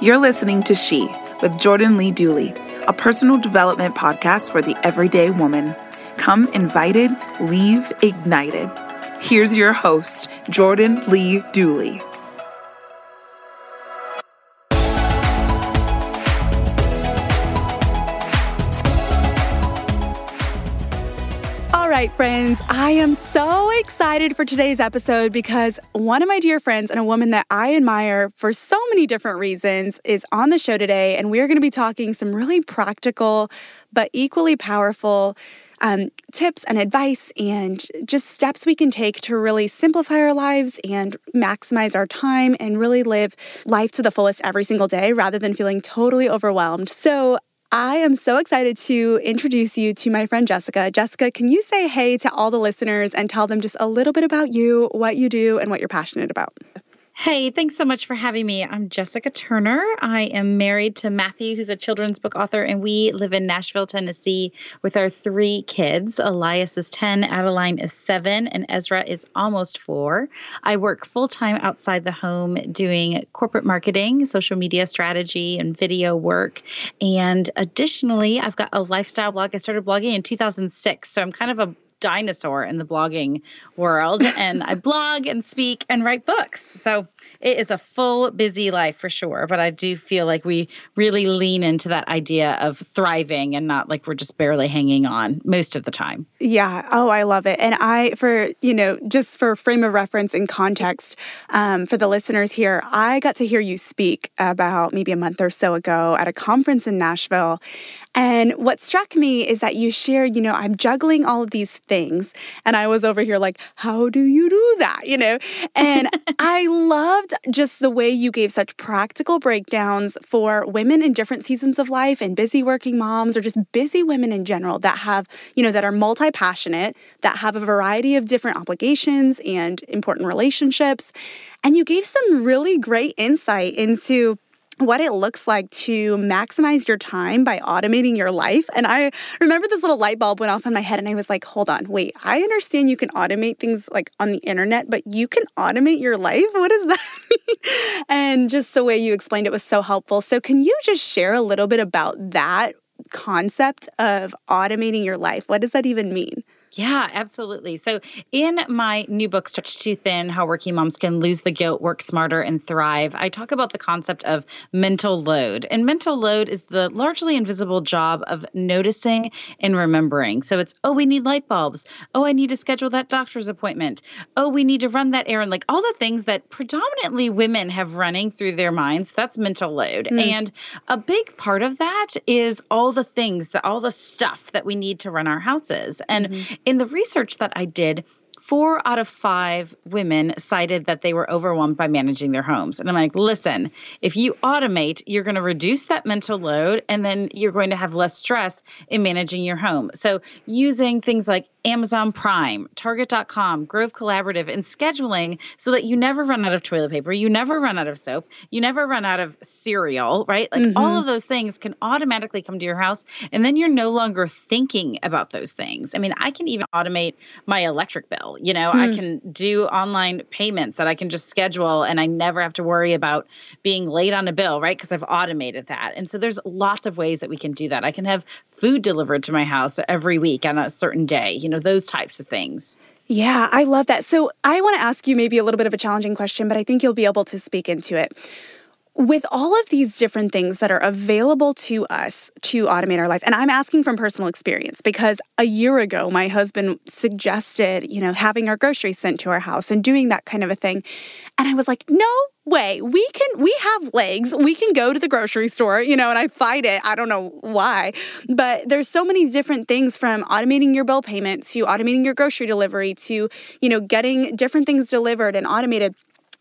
You're listening to She with Jordan Lee Dooley a personal development podcast for the everyday woman. Come invited, leave ignited. Here's your host, Jordan Lee Dooley. Right, friends, I am so excited for today's episode because one of my dear friends and a woman that I admire for so many different reasons is on the show today. And we're going to be talking some really practical but equally powerful um, tips and advice and just steps we can take to really simplify our lives and maximize our time and really live life to the fullest every single day rather than feeling totally overwhelmed. So, I am so excited to introduce you to my friend Jessica. Jessica, can you say hey to all the listeners and tell them just a little bit about you, what you do, and what you're passionate about? Hey, thanks so much for having me. I'm Jessica Turner. I am married to Matthew, who's a children's book author, and we live in Nashville, Tennessee with our three kids. Elias is 10, Adeline is 7, and Ezra is almost 4. I work full time outside the home doing corporate marketing, social media strategy, and video work. And additionally, I've got a lifestyle blog. I started blogging in 2006, so I'm kind of a dinosaur in the blogging world and I blog and speak and write books. So it is a full busy life for sure, but I do feel like we really lean into that idea of thriving and not like we're just barely hanging on most of the time. Yeah. Oh, I love it. And I, for, you know, just for frame of reference and context um, for the listeners here, I got to hear you speak about maybe a month or so ago at a conference in Nashville. And what struck me is that you shared, you know, I'm juggling all of these things. And I was over here like, how do you do that? You know? And I loved just the way you gave such practical breakdowns for women in different seasons of life and busy working moms or just busy women in general that have, you know, that are multi passionate, that have a variety of different obligations and important relationships. And you gave some really great insight into what it looks like to maximize your time by automating your life. And I remember this little light bulb went off in my head, and I was like, hold on, wait, I understand you can automate things like on the internet, but you can automate your life? What does that mean? and just the way you explained it was so helpful. So, can you just share a little bit about that concept of automating your life? What does that even mean? Yeah, absolutely. So, in my new book, Stretched Too Thin How Working Moms Can Lose the Guilt, Work Smarter, and Thrive, I talk about the concept of mental load. And mental load is the largely invisible job of noticing and remembering. So, it's, oh, we need light bulbs. Oh, I need to schedule that doctor's appointment. Oh, we need to run that errand. Like all the things that predominantly women have running through their minds, that's mental load. Mm. And a big part of that is all the things, that all the stuff that we need to run our houses. And mm-hmm in the research that I did, four out of five women cited that they were overwhelmed by managing their homes. And I'm like, listen, if you automate, you're going to reduce that mental load and then you're going to have less stress in managing your home. So, using things like Amazon Prime, Target.com, Grove Collaborative, and scheduling so that you never run out of toilet paper, you never run out of soap, you never run out of cereal, right? Like mm-hmm. all of those things can automatically come to your house. And then you're no longer thinking about those things. I mean, I can even automate my electric bill. You know, mm. I can do online payments that I can just schedule and I never have to worry about being late on a bill, right? Because I've automated that. And so there's lots of ways that we can do that. I can have food delivered to my house every week on a certain day, you know, those types of things. Yeah, I love that. So I want to ask you maybe a little bit of a challenging question, but I think you'll be able to speak into it with all of these different things that are available to us to automate our life and i'm asking from personal experience because a year ago my husband suggested you know having our groceries sent to our house and doing that kind of a thing. And i was like no way. We can we have legs. We can go to the grocery store you know and i fight it. I don't know why. But there's so many different things from automating your bill payment to automating your grocery delivery to you know getting different things delivered and automated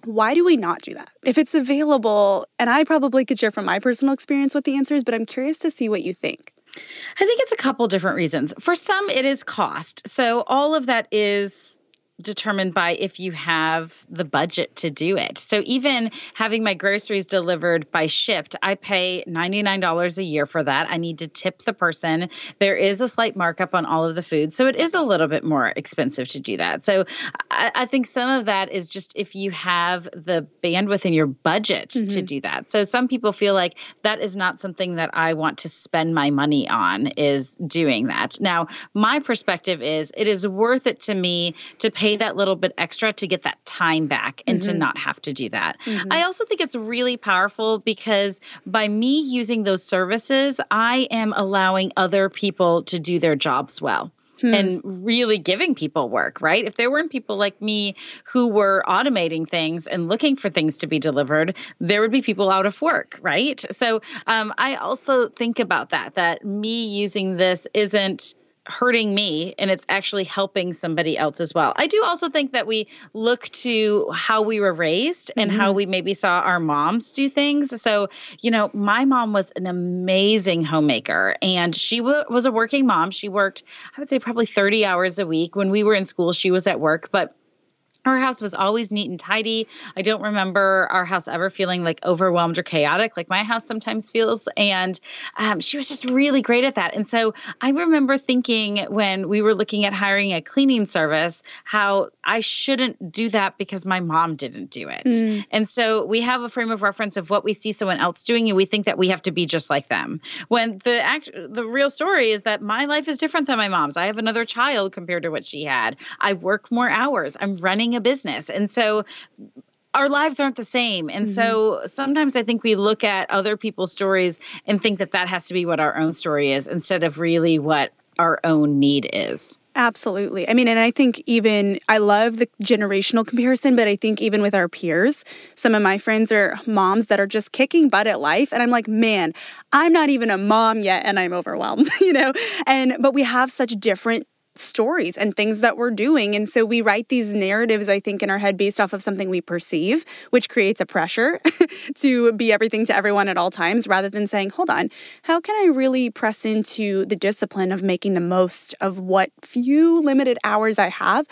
why do we not do that? If it's available, and I probably could share from my personal experience what the answer is, but I'm curious to see what you think. I think it's a couple different reasons. For some, it is cost. So all of that is determined by if you have the budget to do it. So even having my groceries delivered by Shipt, I pay $99 a year for that. I need to tip the person. There is a slight markup on all of the food. So it is a little bit more expensive to do that. So I, I think some of that is just if you have the bandwidth in your budget mm-hmm. to do that. So some people feel like that is not something that I want to spend my money on is doing that. Now, my perspective is it is worth it to me to pay pay that little bit extra to get that time back and mm-hmm. to not have to do that. Mm-hmm. I also think it's really powerful because by me using those services, I am allowing other people to do their jobs well. Hmm. and really giving people work, right? If there weren't people like me who were automating things and looking for things to be delivered, there would be people out of work, right? So um, I also think about that, that me using this isn't hurting me and it's actually helping somebody else as well. I do also think that we look to how we were raised and mm-hmm. how we maybe saw our moms do things. So, you know, my mom was an amazing homemaker and she w- was a working mom. She worked, I would say, probably 30 hours a week. When we were in school, she was at work, but our house was always neat and tidy. I don't remember our house ever feeling like overwhelmed or chaotic, like my house sometimes feels. And um, she was just really great at that. And so I remember thinking when we were looking at hiring a cleaning service, how I shouldn't do that because my mom didn't do it. Mm. And so we have a frame of reference of what we see someone else doing, and we think that we have to be just like them. When the act, the real story is that my life is different than my mom's. I have another child compared to what she had. I work more hours. I'm running a business. And so our lives aren't the same. And mm-hmm. so sometimes I think we look at other people's stories and think that that has to be what our own story is instead of really what our own need is. Absolutely. I mean, and I think even I love the generational comparison, but I think even with our peers, some of my friends are moms that are just kicking butt at life. And I'm like, man, I'm not even a mom yet and I'm overwhelmed, you know? And, but we have such different stories and things that we're doing. And so we write these narratives, I think, in our head based off of something we perceive, which creates a pressure to be everything to everyone at all times rather than saying, hold on, how can I really press into the discipline of making the most of what few limited hours I have?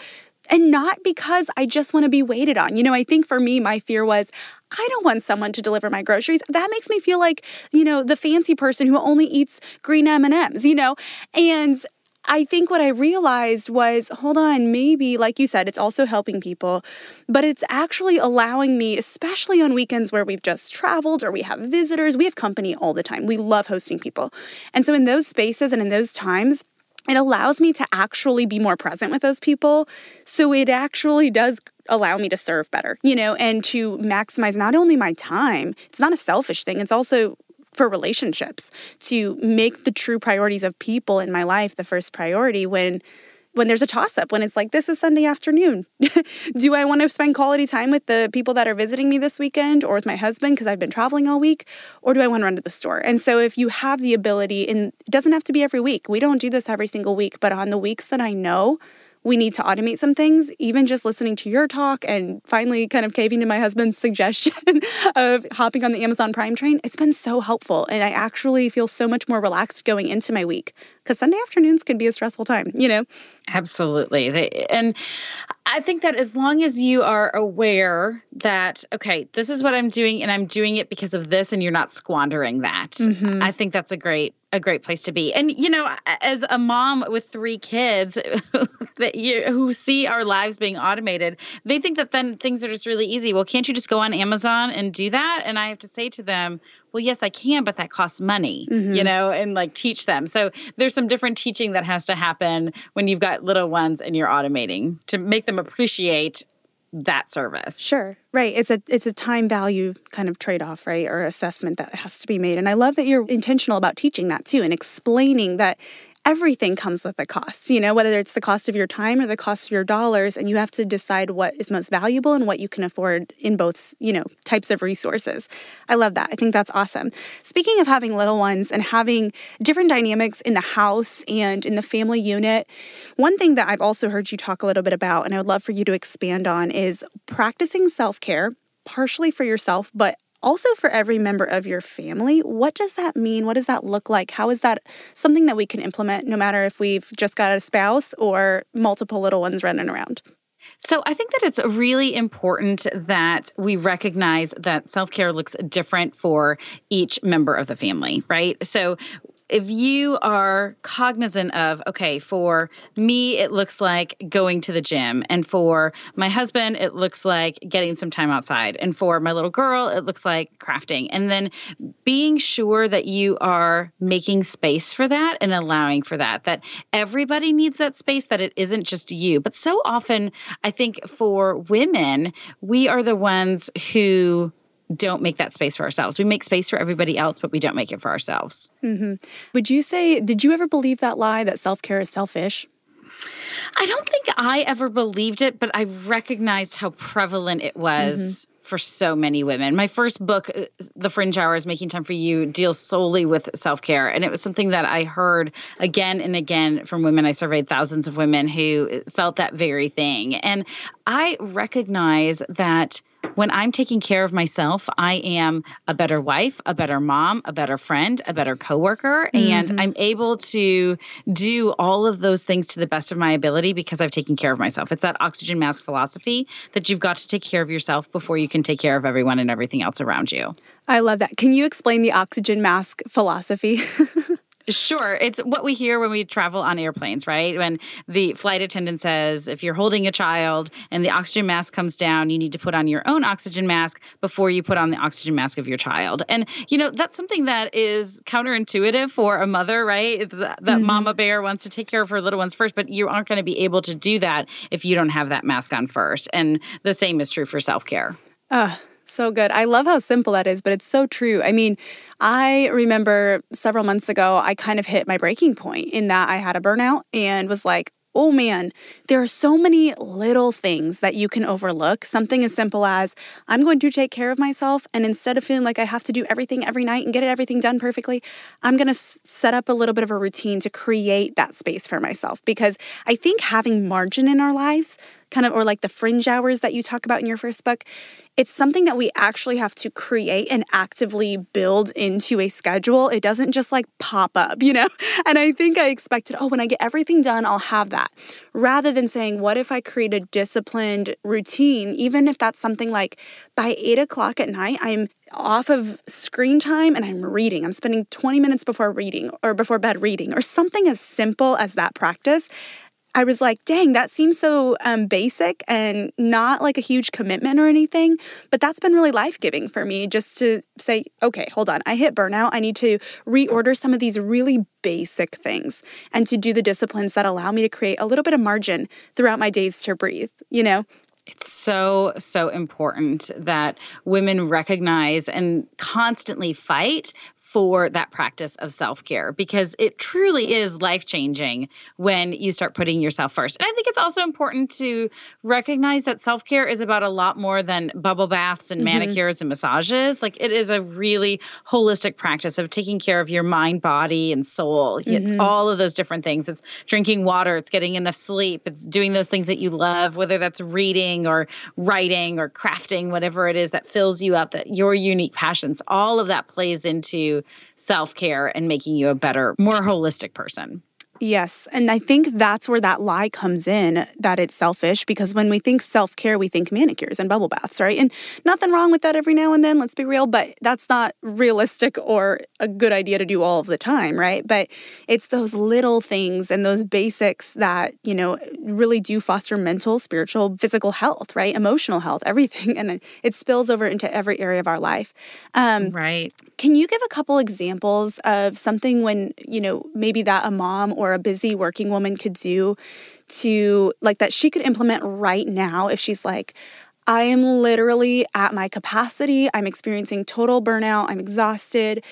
And not because I just want to be waited on. You know, I think for me, my fear was I don't want someone to deliver my groceries. That makes me feel like, you know, the fancy person who only eats green M&Ms, you know? And I think what I realized was hold on, maybe, like you said, it's also helping people, but it's actually allowing me, especially on weekends where we've just traveled or we have visitors, we have company all the time. We love hosting people. And so in those spaces and in those times, it allows me to actually be more present with those people. So it actually does allow me to serve better, you know, and to maximize not only my time, it's not a selfish thing, it's also for relationships to make the true priorities of people in my life the first priority when when there's a toss up when it's like this is Sunday afternoon. Do I want to spend quality time with the people that are visiting me this weekend or with my husband because I've been traveling all week? Or do I want to run to the store? And so if you have the ability and it doesn't have to be every week we don't do this every single week but on the weeks that I know we need to automate some things, even just listening to your talk and finally kind of caving to my husband's suggestion of hopping on the Amazon Prime train, it's been so helpful. And I actually feel so much more relaxed going into my week because Sunday afternoons can be a stressful time, you know? Absolutely. They, and I think that as long as you are aware that, okay, this is what I'm doing and I'm doing it because of this, and you're not squandering that, mm-hmm. I think that's a great a great place to be. And you know, as a mom with three kids that you, who see our lives being automated, they think that then things are just really easy. Well, can't you just go on Amazon and do that? And I have to say to them, well, yes, I can, but that costs money, mm-hmm. you know, and like teach them. So there's some different teaching that has to happen when you've got little ones and you're automating to make them appreciate that service. Sure. Right. It's a it's a time value kind of trade-off, right? Or assessment that has to be made. And I love that you're intentional about teaching that too and explaining that everything comes with a cost, you know, whether it's the cost of your time or the cost of your dollars. And you have to decide what is most valuable and what you can afford in both, you know, types of resources. I love that. I think that's awesome. Speaking of having little ones and having different dynamics in the house and in the family unit, one thing that I've also heard you talk a little bit about, and I would love for you to expand on, is practicing self care partially for yourself, but also for every member of your family. What does that mean? What does that look like? How is that something that we can implement no matter if we've just got a spouse or multiple little ones running around? So I think that it's really important that we recognize that self care looks different for each member of the family, right? So if you are cognizant of, okay, for me, it looks like going to the gym. And for my husband, it looks like getting some time outside. And for my little girl, it looks like crafting. And then being sure that you are making space for that and allowing for that, that everybody needs that space, that it isn't just you. But so often, I think for women, we are the ones who don't make that space for ourselves. We make space for everybody else, but we don't make it for ourselves. Mm-hmm. Would you say, did you ever believe that lie that self care is selfish? I don't think I ever believed it, but I recognized how prevalent it was. Mm-hmm for so many women. My first book, uh, The Fringe Hours Making Time for You, deals solely with self care. And it was something that I heard again and again from women. I surveyed thousands of women who felt that very thing. And I recognize that when I'm taking care of myself, I am a better wife, a better mom, a better friend, a better coworker, mm-hmm. and I'm able to do all of those things to the best of my ability because I've taken care of myself. It's that oxygen mask philosophy that you've got to take care of yourself before you can take care of everyone and everything else around you. I love that. Can you explain the oxygen mask philosophy? Sure. It's what we hear when we travel on airplanes, right? When the flight attendant says, if you're holding a child and the oxygen mask comes down, you need to put on your own oxygen mask before you put on the oxygen mask of your child. And, you know, that's something that is counterintuitive for a mother, right? It's that, that mm-hmm. mama bear wants to take care of her little ones first, but you aren't going to be able to do that if you don't have that mask on first. And the same is true for self care. Uh, so good. I love how simple that is, but it's so true. I mean, I remember several months ago, I kind of hit my breaking point in that I had a burnout and was like, oh man, there are so many little things that you can overlook. Something as simple as I'm going to take care of myself. And instead of feeling like I have to do everything every night and get everything done perfectly, I'm going to set up a little bit of a routine to create that space for myself. Because I think having margin in our lives, kind of, or like the fringe hours that you talk about in your first book, it's something that we actually have to create and actively build into a schedule. It doesn't just like pop up, you know? And I think I expected, oh, when I get everything done, I'll have that. Rather than saying, what if I create a disciplined routine, even if that's something like by eight o'clock at night, I'm off of screen time and I'm reading. I'm spending 20 minutes before reading or before bed reading or something as simple as that practice I was like, dang, that seems so um, basic and not like a huge commitment or anything. But that's been really life giving for me just to say, okay, hold on, I hit burnout. I need to reorder some of these really basic things and to do the disciplines that allow me to create a little bit of margin throughout my days to breathe, you know? It's so, so important that women recognize and constantly fight for that practice of self care because it truly is life changing when you start putting yourself first. And I think it's also important to recognize that self care is about a lot more than bubble baths and mm-hmm. manicures and massages. Like it is a really holistic practice of taking care of your mind, body, and soul. Mm-hmm. It's all of those different things. It's drinking water, it's getting enough sleep, it's doing those things that you love, whether that's reading or writing or crafting, whatever it is that fills you up, that your unique passions, all of that plays into self care and making you a better, more holistic person. Yes. And I think that's where that lie comes in that it's selfish because when we think self care, we think manicures and bubble baths, right? And nothing wrong with that every now and then, let's be real, but that's not realistic or a good idea to do all of the time, right? But it's those little things and those basics that, you know, really do foster mental, spiritual, physical health, right? Emotional health, everything. And it spills over into every area of our life. Um, right. Can you give a couple examples of something when, you know, maybe that a mom or or a busy working woman could do to like that she could implement right now if she's like I am literally at my capacity. I'm experiencing total burnout. I'm exhausted.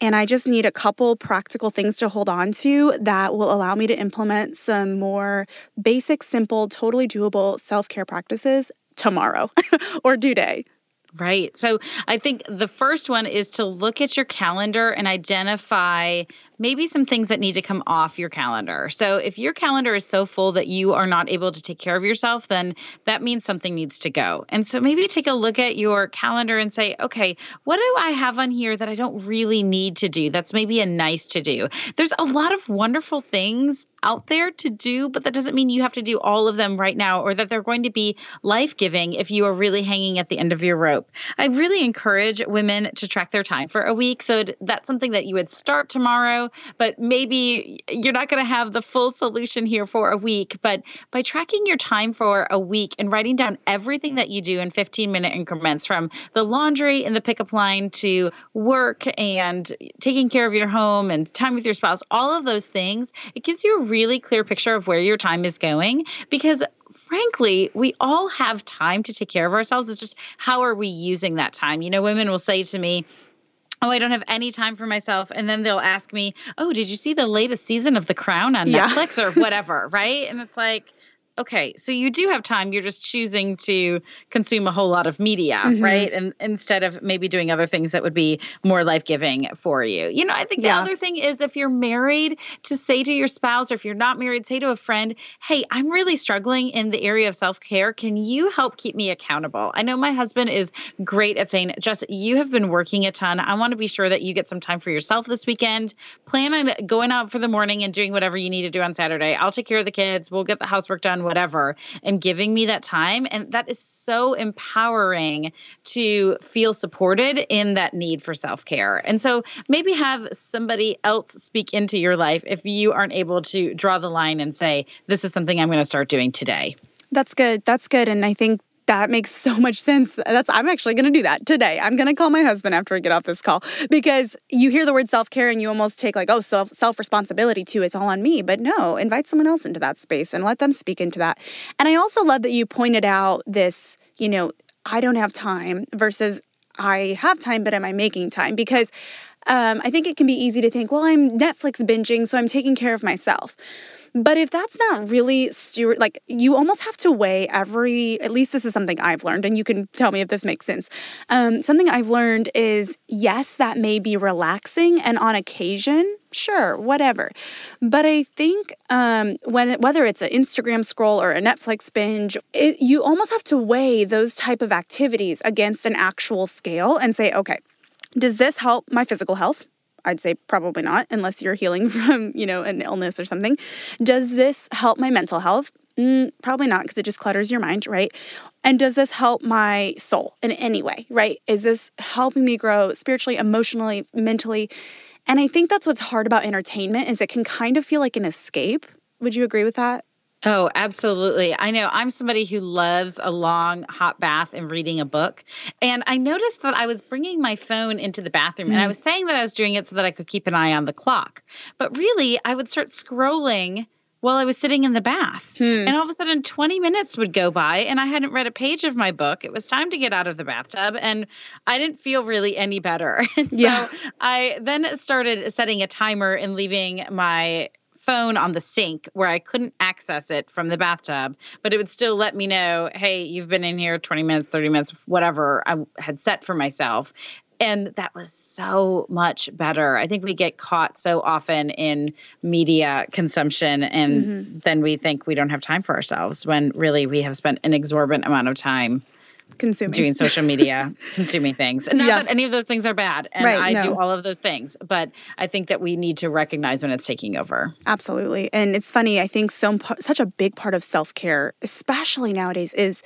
And I just need a couple practical things to hold on to that will allow me to implement some more basic, simple, totally doable self care practices tomorrow or due day. Right. So I think the first one is to look at your calendar and identify maybe some things that need to come off your calendar. So if your calendar is so full that you are not able to take care of yourself, then that means something needs to go. And so maybe take a look at your calendar and say, okay, what do I have on here that I don't really need to do? That's maybe a nice to do. There's a lot of wonderful things out there to do, but that doesn't mean you have to do all of them right now or that they're going to be life giving if you are really hanging at the end of your rope. I really encourage women to track their time for a week. So that's something that you would start tomorrow, but maybe you're not going to have the full solution here for a week. But by tracking your time for a week and writing down everything that you do in 15 minute increments from the laundry and the pickup line to work and taking care of your home and time with your spouse, all of those things, it gives you a really clear picture of where your time is going because frankly, we all have time to take care of ourselves. It's just how are we using that time? You know, women will say to me, Oh, I don't have any time for myself. And then they'll ask me, Oh, did you see the latest season of The Crown on yeah. Netflix or whatever? right. And it's like, okay, so you do have time. You're just choosing to consume a whole lot of media, mm-hmm. right? And instead of maybe doing other things that would be more life giving for you. You know, I think yeah. the other thing is if you're married, to say to your spouse, or if you're not married, say to a friend, hey, I'm really struggling in the area of self care. Can you help keep me accountable? I know my husband is great at saying, just you have been working a ton. I want to be sure that you get some time for yourself this weekend. Plan on going out for the morning and doing whatever you need to do on Saturday. I'll take care of the kids. We'll get the housework done whatever, and giving me that time. And that is so empowering to feel supported in that need for self care. And so maybe have somebody else speak into your life if you aren't able to draw the line and say, this is something I'm going to start doing today. That's good. That's good. And I think that makes so much sense. That's I'm actually going to do that today. I'm going to call my husband after I get off this call because you hear the word self-care and you almost take like, oh, self self-responsibility too. It's all on me. But no, invite someone else into that space and let them speak into that. And I also love that you pointed out this, you know, I don't have time versus I have time, but am I making time? Because um, I think it can be easy to think, well, I'm Netflix binging, so I'm taking care of myself. But if that's not really steward, like you almost have to weigh every, at least this is something I've learned, and you can tell me if this makes sense. Um, something I've learned is yes, that may be relaxing, and on occasion, sure, whatever. But I think um, when whether it's an Instagram scroll or a Netflix binge, it, you almost have to weigh those type of activities against an actual scale and say, okay, does this help my physical health? I'd say probably not, unless you're healing from, you know, an illness or something. Does this help my mental health? Mm, probably not, because it just clutters your mind, right? And does this help my soul in any way, right? Is this helping me grow spiritually, emotionally, mentally? And I think that's what's hard about entertainment is it can kind of feel like an escape. Would you agree with that? Oh, absolutely. I know I'm somebody who loves a long hot bath and reading a book. And I noticed that I was bringing my phone into the bathroom mm. and I mm. was saying that I was doing it so that I could keep an eye on the clock. But really, I would start scrolling while I was sitting in the bath. Hmm. And all of a sudden, 20 minutes would go by and I hadn't read a page of my book. It was time to get out of the bathtub and I didn't feel really any better. so yeah. I then started setting a timer and leaving my phone on the sink where I couldn't access it from the bathtub, but it would still let me know, hey, you've been in here 20 minutes, 30 minutes, whatever I had set for myself. And that was so much better. I think we get caught so often in media consumption, and mm-hmm. then we think we don't have time for ourselves when really we have spent an exorbitant amount of time consuming. Doing social media consuming things. And not yeah. that any of those things are bad and right, i no. do all of those things but i think that we need to recognize when it's taking over. Absolutely. And it's funny i think so such a big part of self-care especially nowadays is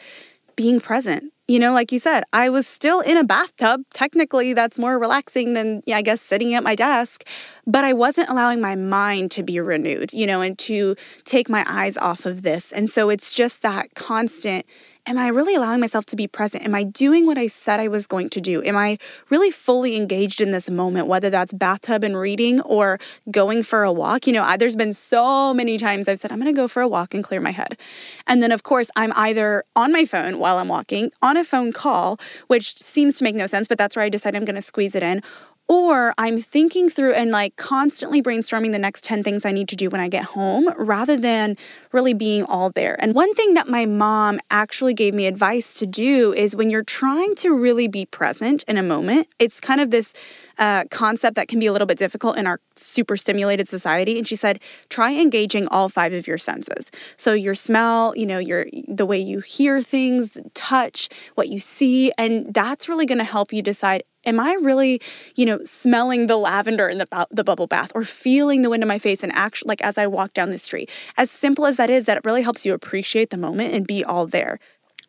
being present. You know like you said i was still in a bathtub. Technically that's more relaxing than yeah, i guess sitting at my desk but i wasn't allowing my mind to be renewed you know and to take my eyes off of this. And so it's just that constant am I really allowing myself to be present? Am I doing what I said I was going to do? Am I really fully engaged in this moment, whether that's bathtub and reading or going for a walk? You know, I, there's been so many times I've said, I'm going to go for a walk and clear my head. And then, of course, I'm either on my phone while I'm walking, on a phone call, which seems to make no sense, but that's where I decide I'm going to squeeze it in, or I'm thinking through and like constantly brainstorming the next 10 things I need to do when I get home rather than really being all there. And one thing that my mom actually gave me advice to do is when you're trying to really be present in a moment, it's kind of this uh, concept that can be a little bit difficult in our super stimulated society. And she said, try engaging all five of your senses. So your smell, you know, your the way you hear things, touch, what you see, and that's really going to help you decide am I really, you know, smelling the lavender in the, the bubble bath or feeling the wind in my face and actually like as I walk down the street? As simple as that is, that really helps you appreciate the moment and be all there.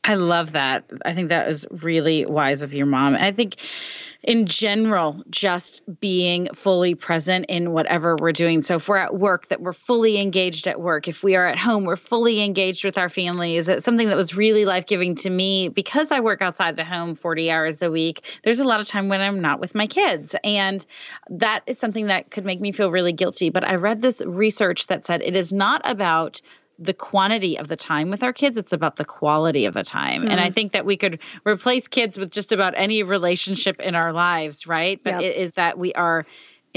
I love that. I think that was really wise of your mom. I think in general, just being fully present in whatever we're doing. So if we're at work, that we're fully engaged at work. If we are at home, we're fully engaged with our families. It's something that was really life giving to me because I work outside the home 40 hours a week. There's a lot of time when I'm not with my kids. And that is something that could make me feel really guilty. But I read this research that said it is not about the quantity of the time with our kids it's about the quality of the time mm-hmm. and i mm-hmm. think that we could replace kids with just about any relationship in our lives right but yep. it is that we are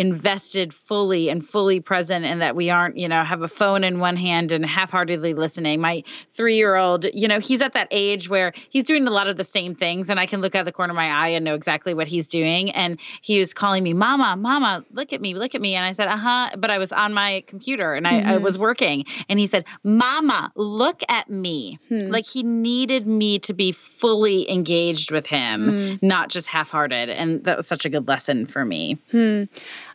invested fully and fully present and that we aren't you know have a phone in one hand and half-heartedly listening my three-year-old you know he's at that age where he's doing a lot of the same things and i can look out the corner of my eye and know exactly what he's doing and he was calling me mama mama look at me look at me and i said uh-huh but i was on my computer and I, mm-hmm. I was working and he said mama look at me hmm. like he needed me to be fully engaged with him hmm. not just half-hearted and that was such a good lesson for me hmm.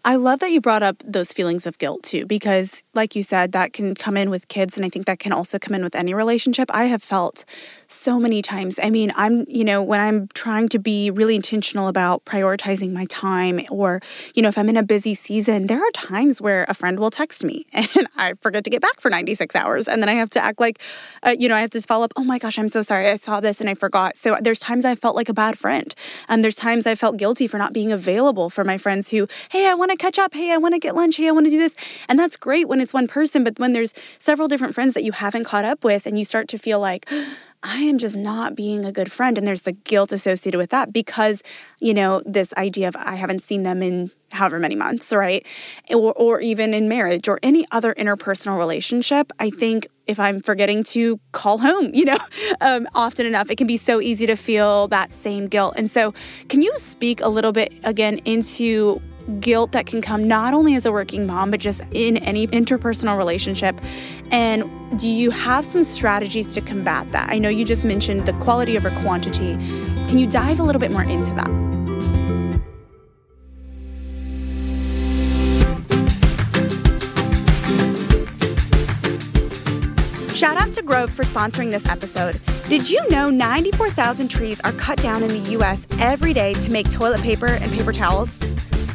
I love that you brought up those feelings of guilt too, because, like you said, that can come in with kids. And I think that can also come in with any relationship. I have felt so many times. I mean, I'm, you know, when I'm trying to be really intentional about prioritizing my time, or, you know, if I'm in a busy season, there are times where a friend will text me and I forget to get back for 96 hours. And then I have to act like, uh, you know, I have to follow up, oh my gosh, I'm so sorry. I saw this and I forgot. So there's times I felt like a bad friend. And there's times I felt guilty for not being available for my friends who, hey, I want to to catch up. Hey, I want to get lunch. Hey, I want to do this. And that's great when it's one person. But when there's several different friends that you haven't caught up with and you start to feel like, I am just not being a good friend. And there's the guilt associated with that because, you know, this idea of I haven't seen them in however many months, right? Or, or even in marriage or any other interpersonal relationship. I think if I'm forgetting to call home, you know, um, often enough, it can be so easy to feel that same guilt. And so, can you speak a little bit again into guilt that can come not only as a working mom, but just in any interpersonal relationship? And do you have some strategies to combat that? I know you just mentioned the quality over quantity. Can you dive a little bit more into that? Shout out to Grove for sponsoring this episode. Did you know 94,000 trees are cut down in the US every day to make toilet paper and paper towels?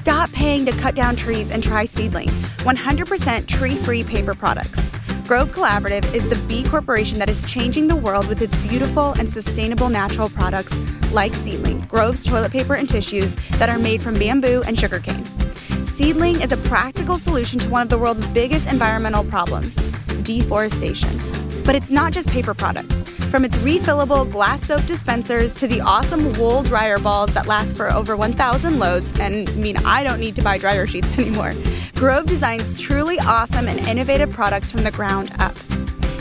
Stop paying to cut down trees and try Seedling, 100% tree free paper products. Grove Collaborative is the B corporation that is changing the world with its beautiful and sustainable natural products like Seedling, Grove's toilet paper and tissues that are made from bamboo and sugarcane. Seedling is a practical solution to one of the world's biggest environmental problems deforestation. But it's not just paper products. From its refillable glass soap dispensers to the awesome wool dryer balls that last for over 1,000 loads, and I mean, I don't need to buy dryer sheets anymore. Grove designs truly awesome and innovative products from the ground up.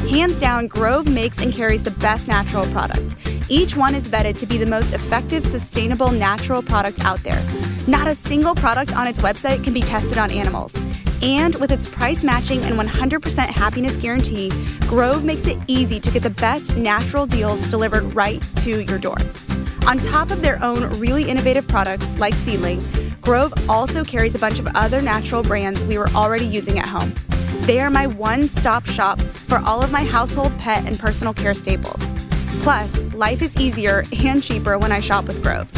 Hands down, Grove makes and carries the best natural product. Each one is vetted to be the most effective, sustainable, natural product out there. Not a single product on its website can be tested on animals. And with its price matching and 100% happiness guarantee, Grove makes it easy to get the best natural deals delivered right to your door. On top of their own really innovative products like Seedling, Grove also carries a bunch of other natural brands we were already using at home. They are my one stop shop for all of my household, pet, and personal care staples. Plus, life is easier and cheaper when I shop with Grove.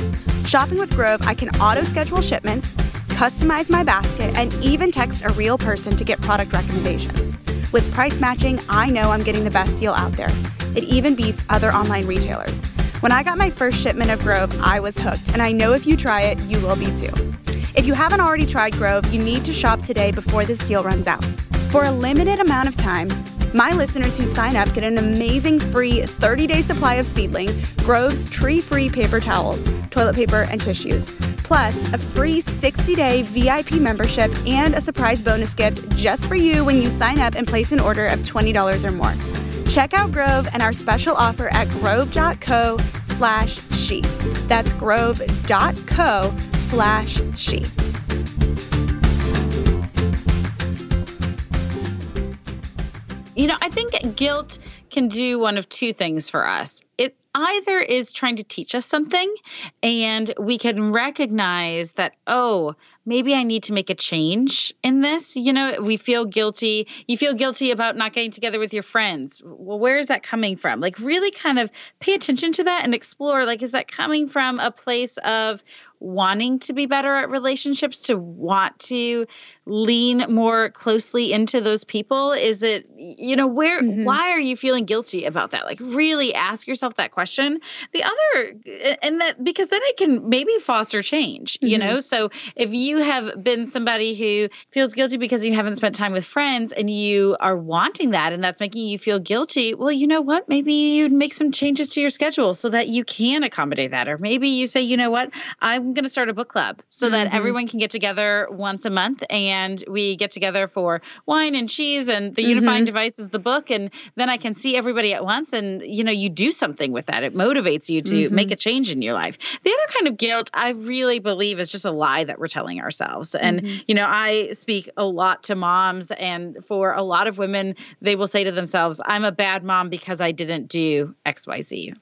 Shopping with Grove, I can auto schedule shipments customize my basket, and even text a real person to get product recommendations. With price matching, I know I'm getting the best deal out there. It even beats other online retailers. When I got my first shipment of Grove, I was hooked, and I know if you try it, you will be too. If you haven't already tried Grove, you need to shop today before this deal runs out. For a limited amount of time, my listeners who sign up get an amazing free 30 day supply of Seedling, Grove's tree free paper towels, toilet paper, and tissues, plus a free 60 day VIP membership and a surprise bonus gift just for you when you sign up and place an order of $20 or more. Check out Grove and our special offer at grove.co slash she. That's grove.co slash she. You know, I think guilt can do one of two things for us. It either is trying to teach us something, and we can recognize that, oh, maybe I need to make a change in this. You know, we feel guilty. You feel guilty about not getting together with your friends. Well, where is that coming from? Like, really kind of pay attention to that and explore like, is that coming from a place of, wanting to be better at relationships to want to lean more closely into those people? Is it you know where mm-hmm. why are you feeling guilty about that? Like really ask yourself that question. The other and that because then it can maybe foster change mm-hmm. you know? So if you have been somebody who feels guilty because you haven't spent time with friends and you are wanting that and that's making you feel guilty well you know what? Maybe you'd make some changes to your schedule so that you can accommodate that. Or maybe you say you know what? I'm I'm going to start a book club so mm-hmm. that everyone can get together once a month and we get together for wine and cheese and the mm-hmm. unifying device is the book and then I can see everybody at once and you know you do something with that. It motivates you to mm-hmm. make a change in your life. The other kind of guilt I really believe is just a lie that we're telling ourselves. And mm-hmm. you know, I speak a lot to moms and for a lot of women they will say to themselves, I'm a bad mom because I didn't do XYZ.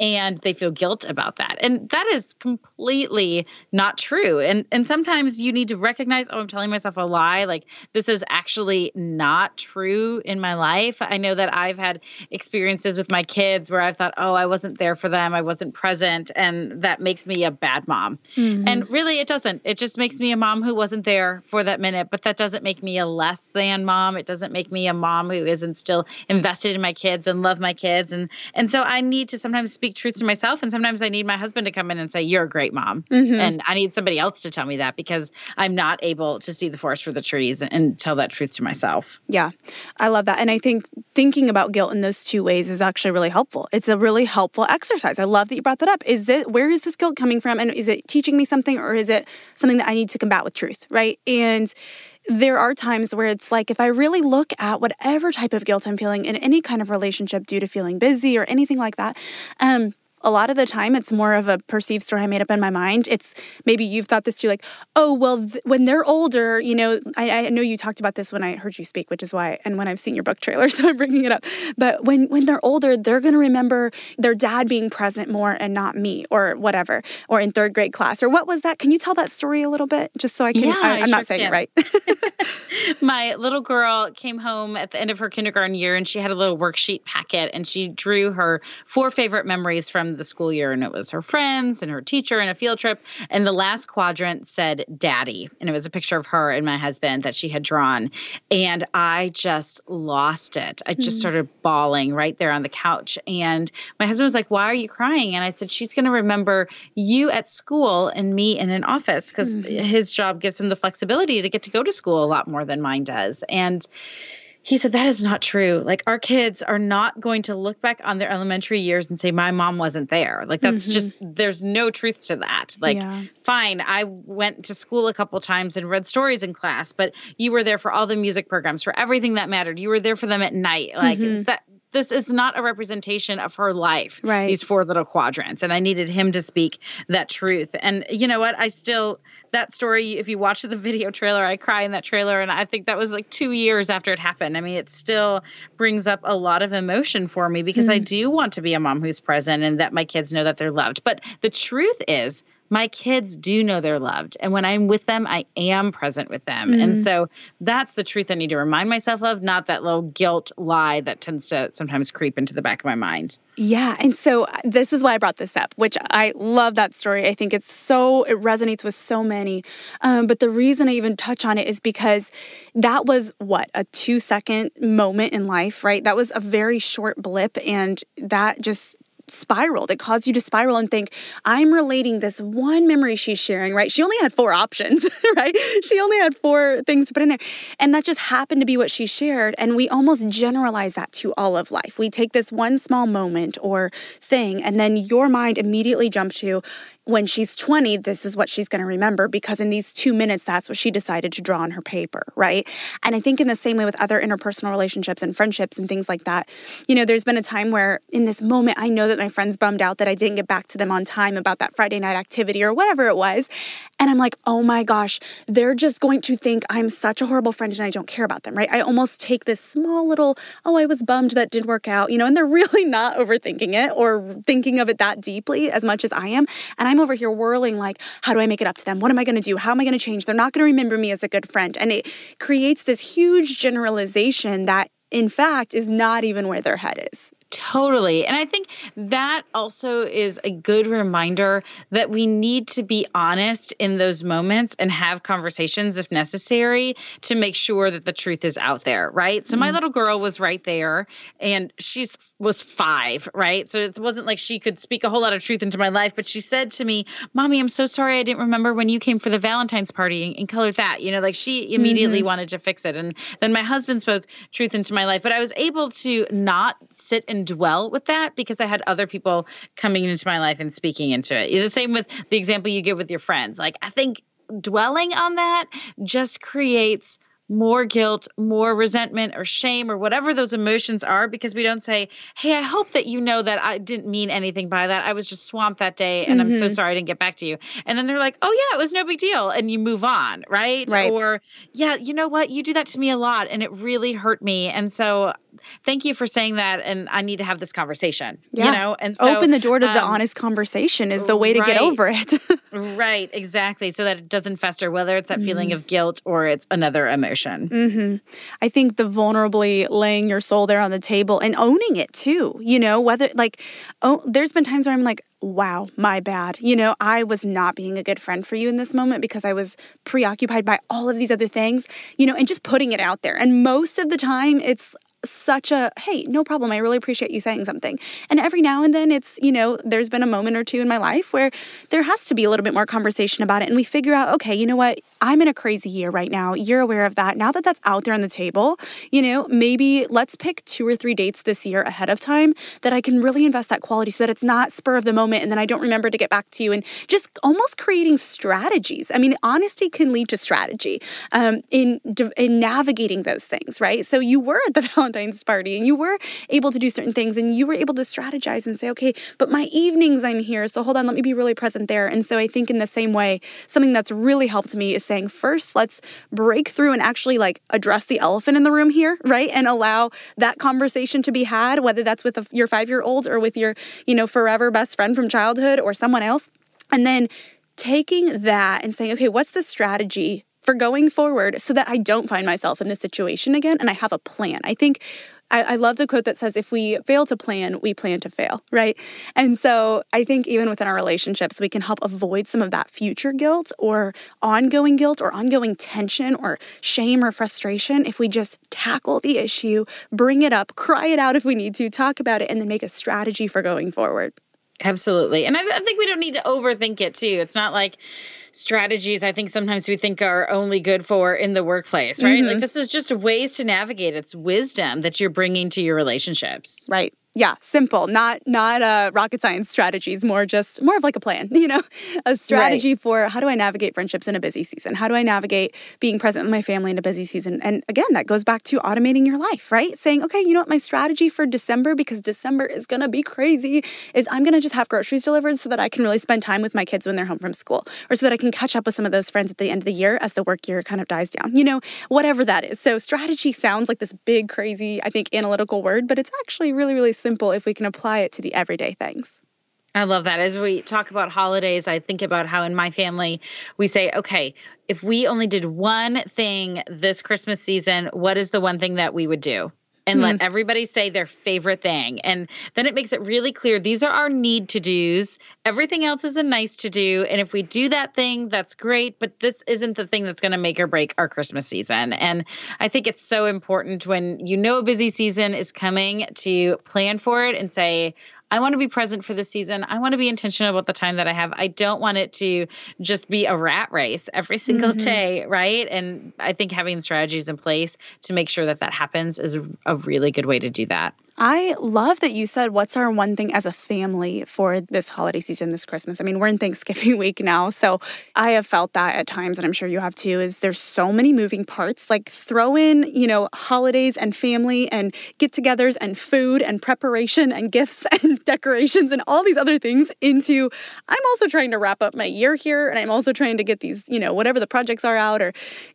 And they feel guilt about that. And that is completely not true. And and sometimes you need to recognize, oh, I'm telling myself a lie. Like this is actually not true in my life. I know that I've had experiences with my kids where I've thought, oh, I wasn't there for them, I wasn't present, and that makes me a bad mom. Mm-hmm. And really it doesn't. It just makes me a mom who wasn't there for that minute, but that doesn't make me a less than mom. It doesn't make me a mom who isn't still invested in my kids and love my kids. And and so I need to sometimes speak speak truth to myself. And sometimes I need my husband to come in and say, You're a great mom. Mm-hmm. And I need somebody else to tell me that because I'm not able to see the forest for the trees and, and tell that truth to myself. Yeah, I love that. And I think thinking about guilt in those two ways is actually really helpful. It's a really helpful exercise. I love that you brought that up. Is that where is this guilt coming from? And is it teaching me something or is it something that I need to combat with truth? Right. And there are times where it's like if I really look at whatever type of guilt I'm feeling in any kind of relationship due to feeling busy or anything like that, um, a lot of the time it's more of a perceived story I made up in my mind. It's maybe you've thought this too, like, oh, well, th- when they're older, you know, I, I, know you talked about this when I heard you speak, which is why, and when I've seen your book trailer, so I'm bringing it up. But when when they're older, they're going to remember their dad being present more and not me, or whatever, or in third grade class, or what was that? Can you tell that story a little bit, just so I can? Yeah, I, am sure not saying can. it right. my little girl came home at the end of her kindergarten year, and she had a little worksheet packet, and she drew her four favorite memories from the school year, and it was her friends and her teacher and a field trip. And the last quadrant said daddy. And it was a picture of her and my husband that she had drawn. And I just lost it. I just mm. started bawling right there on the couch. And my husband was like, Why are you crying? And I said, She's going to remember you at school and me in an office because mm-hmm. his job gives him the flexibility to get to go to school a lot more than mine does. And he said that is not true like our kids are not going to look back on their elementary years and say my mom wasn't there like that's mm-hmm. just there's no truth to that like yeah. fine i went to school a couple times and read stories in class but you were there for all the music programs for everything that mattered you were there for them at night like mm-hmm. that this is not a representation of her life right. these four little quadrants and i needed him to speak that truth. And you know what? I still that story if you watch the video trailer i cry in that trailer and i think that was like two years after it happened. I mean it still brings up a lot of emotion for me because mm. i do want to be a mom who's present and that my kids know that they're loved. But the truth is my kids do know they're loved. And when I'm with them, I am present with them. Mm-hmm. And so that's the truth I need to remind myself of, not that little guilt lie that tends to sometimes creep into the back of my mind. Yeah. And so uh, this is why I brought this up, which I love that story. I think it's so, it resonates with so many. Um, but the reason I even touch on it is because that was what, a two second moment in life, right? That was a very short blip. And that just spiraled. It caused you to spiral and think, I'm relating this one memory she's sharing, right? She only had four options, right? She only had four things to put in there. And that just happened to be what she shared. And we almost generalize that to all of life. We take this one small moment or thing, and then your mind immediately jumps to, when she's 20, this is what she's going to remember because in these two minutes, that's what she decided to draw on her paper, right? And I think in the same way with other interpersonal relationships and friendships and things like that, you know, there's been a time where in this moment, I know that my friends bummed out that I didn't get back to them on time about that Friday night activity or whatever it was. And I'm like, oh my gosh, they're just going to think I'm such a horrible friend and I don't care about them, right? I almost take this small little, oh, I was bummed that didn't work out, you know, and they're really not overthinking it or thinking of it that deeply as much as I am. And I'm over here whirling, like, how do I make it up to them? What am I going to do? How am I going to change? They're not going to remember me as a good friend. And it creates this huge generalization that, in fact, is not even where their head is. Totally. And I think that also is a good reminder that we need to be honest in those moments and have conversations if necessary to make sure that the truth is out there, right? So mm-hmm. my little girl was right there and she was 5, right? So it wasn't like she could speak a whole lot of truth into my life, but she said to me, "Mommy, I'm so sorry I didn't remember when you came for the Valentine's party and, and colored that." You know, like she immediately mm-hmm. wanted to fix it. And then my husband spoke truth into my life, but I was able to not sit and dwell with that because I had other people coming into my life and speaking into it. The same with the example you give with your friends. Like, I think dwelling on that just creates more guilt, more resentment or shame or whatever those emotions are because we don't say, Hey, I hope that you know that I didn't mean anything by that. I was just swamped that day and mm-hmm. I'm so mm-hmm. sorry I didn't get back to you. And then they're like, Oh, yeah, it was no big deal. And you move on, right? right? Or, Yeah, you know what? You do that to me a lot and it really hurt me. And so thank you for saying that. And I need to have this conversation, yeah. you know? And so open the door to um, the honest conversation is the way to right, get over it. right, exactly. So that it doesn't fester, whether it's that mm-hmm. feeling of guilt or it's another emotion. Mm-hmm. I think the vulnerably laying your soul there on the table and owning it too, you know, whether like, oh, there's been times where I'm like, wow, my bad. You know, I was not being a good friend for you in this moment because I was preoccupied by all of these other things, you know, and just putting it out there. And most of the time, it's such a hey, no problem. I really appreciate you saying something. And every now and then it's, you know, there's been a moment or two in my life where there has to be a little bit more conversation about it and we figure out, okay, you know what? I'm in a crazy year right now. You're aware of that. Now that that's out there on the table, you know, maybe let's pick two or three dates this year ahead of time that I can really invest that quality so that it's not spur of the moment and then I don't remember to get back to you and just almost creating strategies. I mean, honesty can lead to strategy um, in in navigating those things, right? So you were at the Valentine's party and you were able to do certain things and you were able to strategize and say, okay, but my evenings I'm here, so hold on, let me be really present there. And so I think in the same way, something that's really helped me is saying, first, let's break through and actually like address the elephant in the room here, right? And allow that conversation to be had, whether that's with a, your five year old or with your, you know, forever best friend from childhood or someone else. And then taking that and saying, okay, what's the strategy for going forward so that I don't find myself in this situation again and I have a plan. I think I, love the quote that says, if we fail to plan, we plan to fail, right? And so I think even within our relationships, we can help avoid some of that future guilt or ongoing guilt or ongoing tension or shame or frustration if we just tackle the issue, bring it up, cry it out if we need to, talk about it, and then make a strategy for going forward. Absolutely. And I, I think we don't need to overthink it too. It's not like, strategies I think sometimes we think are only good for in the workplace, right? Mm-hmm. Like this is just ways to navigate. It's wisdom that you're bringing to your relationships. Right yeah simple not not uh, rocket science strategies more just more of like a plan you know a strategy right. for how do i navigate friendships in a busy season how do i navigate being present with my family in a busy season and again that goes back to automating your life right saying okay you know what my strategy for december because december is to be crazy is i'm to just have groceries delivered so that i can really spend time with my kids when they're home from school or so that i can catch up with some of those friends at the end of the year as the work year kind of dies down you know whatever that is so strategy sounds like this big crazy i think analytical word but it's actually really really simple if we can apply it to the everyday things. I love that. As we talk about holidays, I think about how in my family we say, okay, if we only did one thing this Christmas season, what is the one thing that we would do? And mm-hmm. let everybody say their favorite thing. And then it makes it really clear these are our need to do's. Everything else is a nice to do. And if we do that thing, that's great. But this isn't the thing that's going to make or break our Christmas season. And I think it's so important when you know a busy season is coming to plan for it and say, I want to be present for the season. I want to be intentional about the time that I have. I don't want it to just be a rat race every single mm-hmm. day, right? And I think having strategies in place to make sure that that happens is a really good way to do that. I love that you said, What's our one thing as a family for this holiday season, this Christmas? I mean, we're in Thanksgiving week now. So I have felt that at times, and I'm sure you have too, is there's so many moving parts. Like throw in, you know, holidays and family and get togethers and food and preparation and gifts and decorations and all these other things into, I'm also trying to wrap up my year here. And I'm also trying to get these, you know, whatever the projects are out or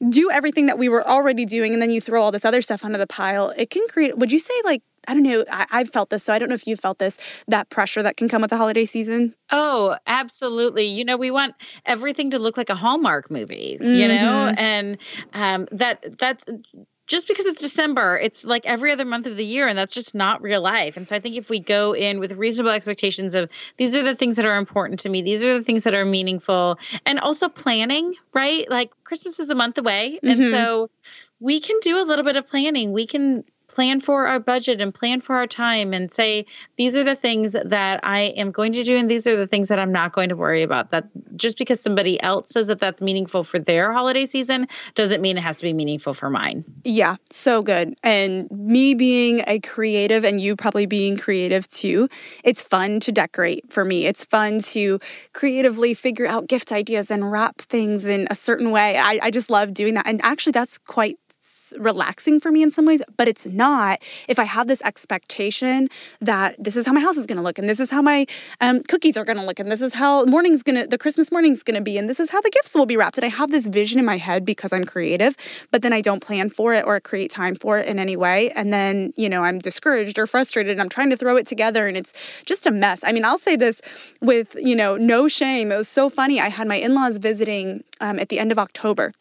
do everything that we were already doing. And then you throw all this other stuff onto the pile. It can create, would you say like I don't know. I, have felt this, so I don't know if you felt this that pressure that can come with the holiday season. Oh, absolutely. You know, we want everything to look like a Hallmark movie. Mm-hmm. You know, mm-hmm. and um, that that's just because it's December, it's like every other month of the year, and that's just not real life. And so I think if we go in with reasonable expectations of these are the things that are important to me, these are the things that are meaningful, and also planning, right? Like Christmas is a month away. Mm-hmm. And so we can do a little bit of planning. We can plan for our budget and plan for our time and say these are the things that I am going to do and these are the things that I'm not going to worry about. That just because somebody else says that that's meaningful for their holiday season doesn't mean it has to be meaningful for mine. Yeah, so good. And me being a creative and you probably being creative too, it's fun to decorate for me. It's fun to creatively figure out gift ideas and wrap things in a certain way. I, I just love doing that. And actually, that's quite relaxing for me in some ways, but it's not if I have this expectation that this is how my house is going to look and this is how my um, cookies are going to look and this is how morning's going to, the Christmas morning's going to be and this is how the gifts will be wrapped. And I have this vision in my head because I'm creative, but then I don't plan for it or create time for it in any way. And then, you know, I'm discouraged or frustrated and I'm trying to throw it together and it's just a mess. I mean, I'll say this with, you know, no shame. It was so funny. I had my in laws visiting um, at the end of October.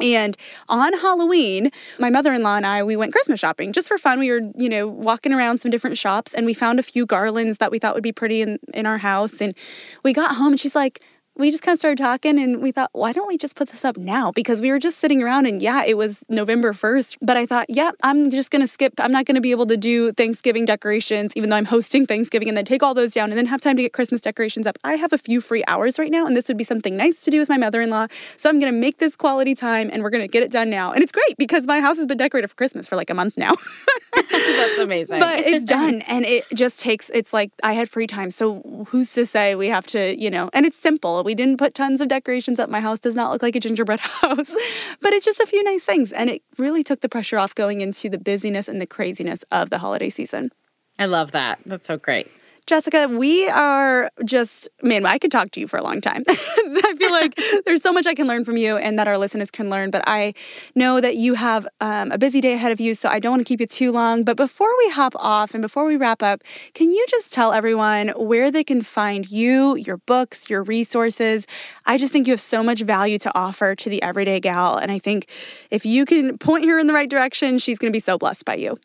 And on Halloween, my mother in law and I, we went Christmas shopping just for fun. We were, you know, walking around some different shops and we found a few garlands that we thought would be pretty in, in our house. And we got home and she's like, we just kind of started talking and we thought, why don't we just put this up now? Because we were just sitting around and yeah, it was November 1st. But I thought, yeah, I'm just going to skip. I'm not going to be able to do Thanksgiving decorations, even though I'm hosting Thanksgiving, and then take all those down and then have time to get Christmas decorations up. I have a few free hours right now, and this would be something nice to do with my mother in law. So I'm going to make this quality time and we're going to get it done now. And it's great because my house has been decorated for Christmas for like a month now. That's amazing. but it's done and it just takes, it's like I had free time. So who's to say we have to, you know, and it's simple we didn't put tons of decorations up. My house does not look like a gingerbread house, but it's just a few nice things. And it really took the pressure off going into the busyness and the craziness of the holiday season. I love that. That's so great. Jessica, we are just, man, I could talk to you for a long time. I feel like there's so much I can learn from you and that our listeners can learn, but I know that you have um, a busy day ahead of you, so I don't want to keep you too long. But before we hop off and before we wrap up, can you just tell everyone where they can find you, your books, your resources? I just think you have so much value to offer to the everyday gal. And I think if you can point her in the right direction, she's going to be so blessed by you.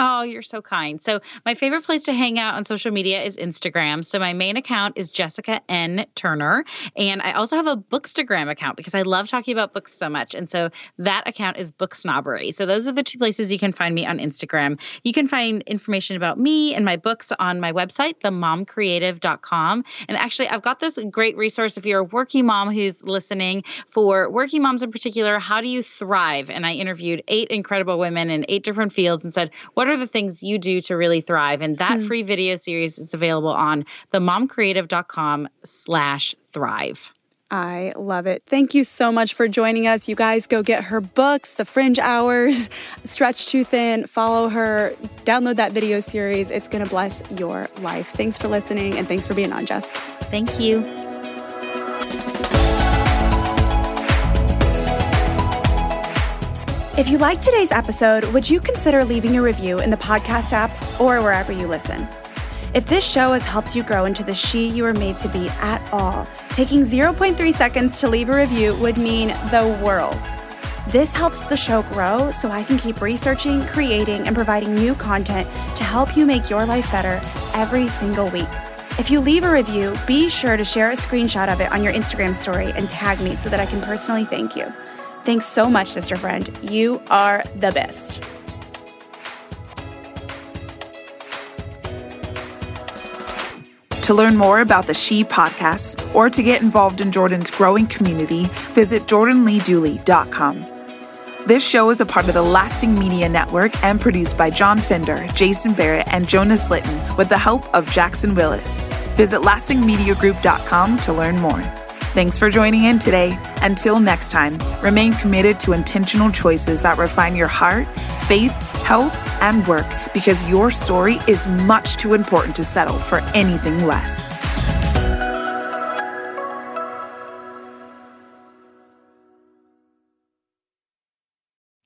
Oh, you're so kind. So, my favorite place to hang out on social media is Instagram. So, my main account is Jessica N. Turner. And I also have a Bookstagram account because I love talking about books so much. And so, that account is Book Snobbery. So, those are the two places you can find me on Instagram. You can find information about me and my books on my website, themomcreative.com. And actually, I've got this great resource if you're a working mom who's listening for working moms in particular. How do you thrive? And I interviewed eight incredible women in eight different fields and said, what what are the things you do to really thrive? And that mm. free video series is available on themomcreative.com slash thrive. I love it. Thank you so much for joining us. You guys go get her books, The Fringe Hours, Stretched Too Thin, follow her, download that video series. It's going to bless your life. Thanks for listening and thanks for being on, Jess. Thank you. If you liked today's episode, would you consider leaving a review in the podcast app or wherever you listen? If this show has helped you grow into the she you were made to be at all, taking 0.3 seconds to leave a review would mean the world. This helps the show grow so I can keep researching, creating, and providing new content to help you make your life better every single week. If you leave a review, be sure to share a screenshot of it on your Instagram story and tag me so that I can personally thank you. Thanks so much, sister friend. You are the best. To learn more about the She podcast or to get involved in Jordan's growing community, visit jordanleedooley.com. This show is a part of the Lasting Media Network and produced by John Fender, Jason Barrett, and Jonas Litton with the help of Jackson Willis. Visit lastingmediagroup.com to learn more. Thanks for joining in today. Until next time, remain committed to intentional choices that refine your heart, faith, health, and work because your story is much too important to settle for anything less.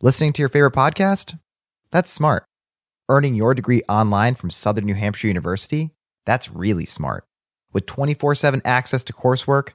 Listening to your favorite podcast? That's smart. Earning your degree online from Southern New Hampshire University? That's really smart. With 24 7 access to coursework,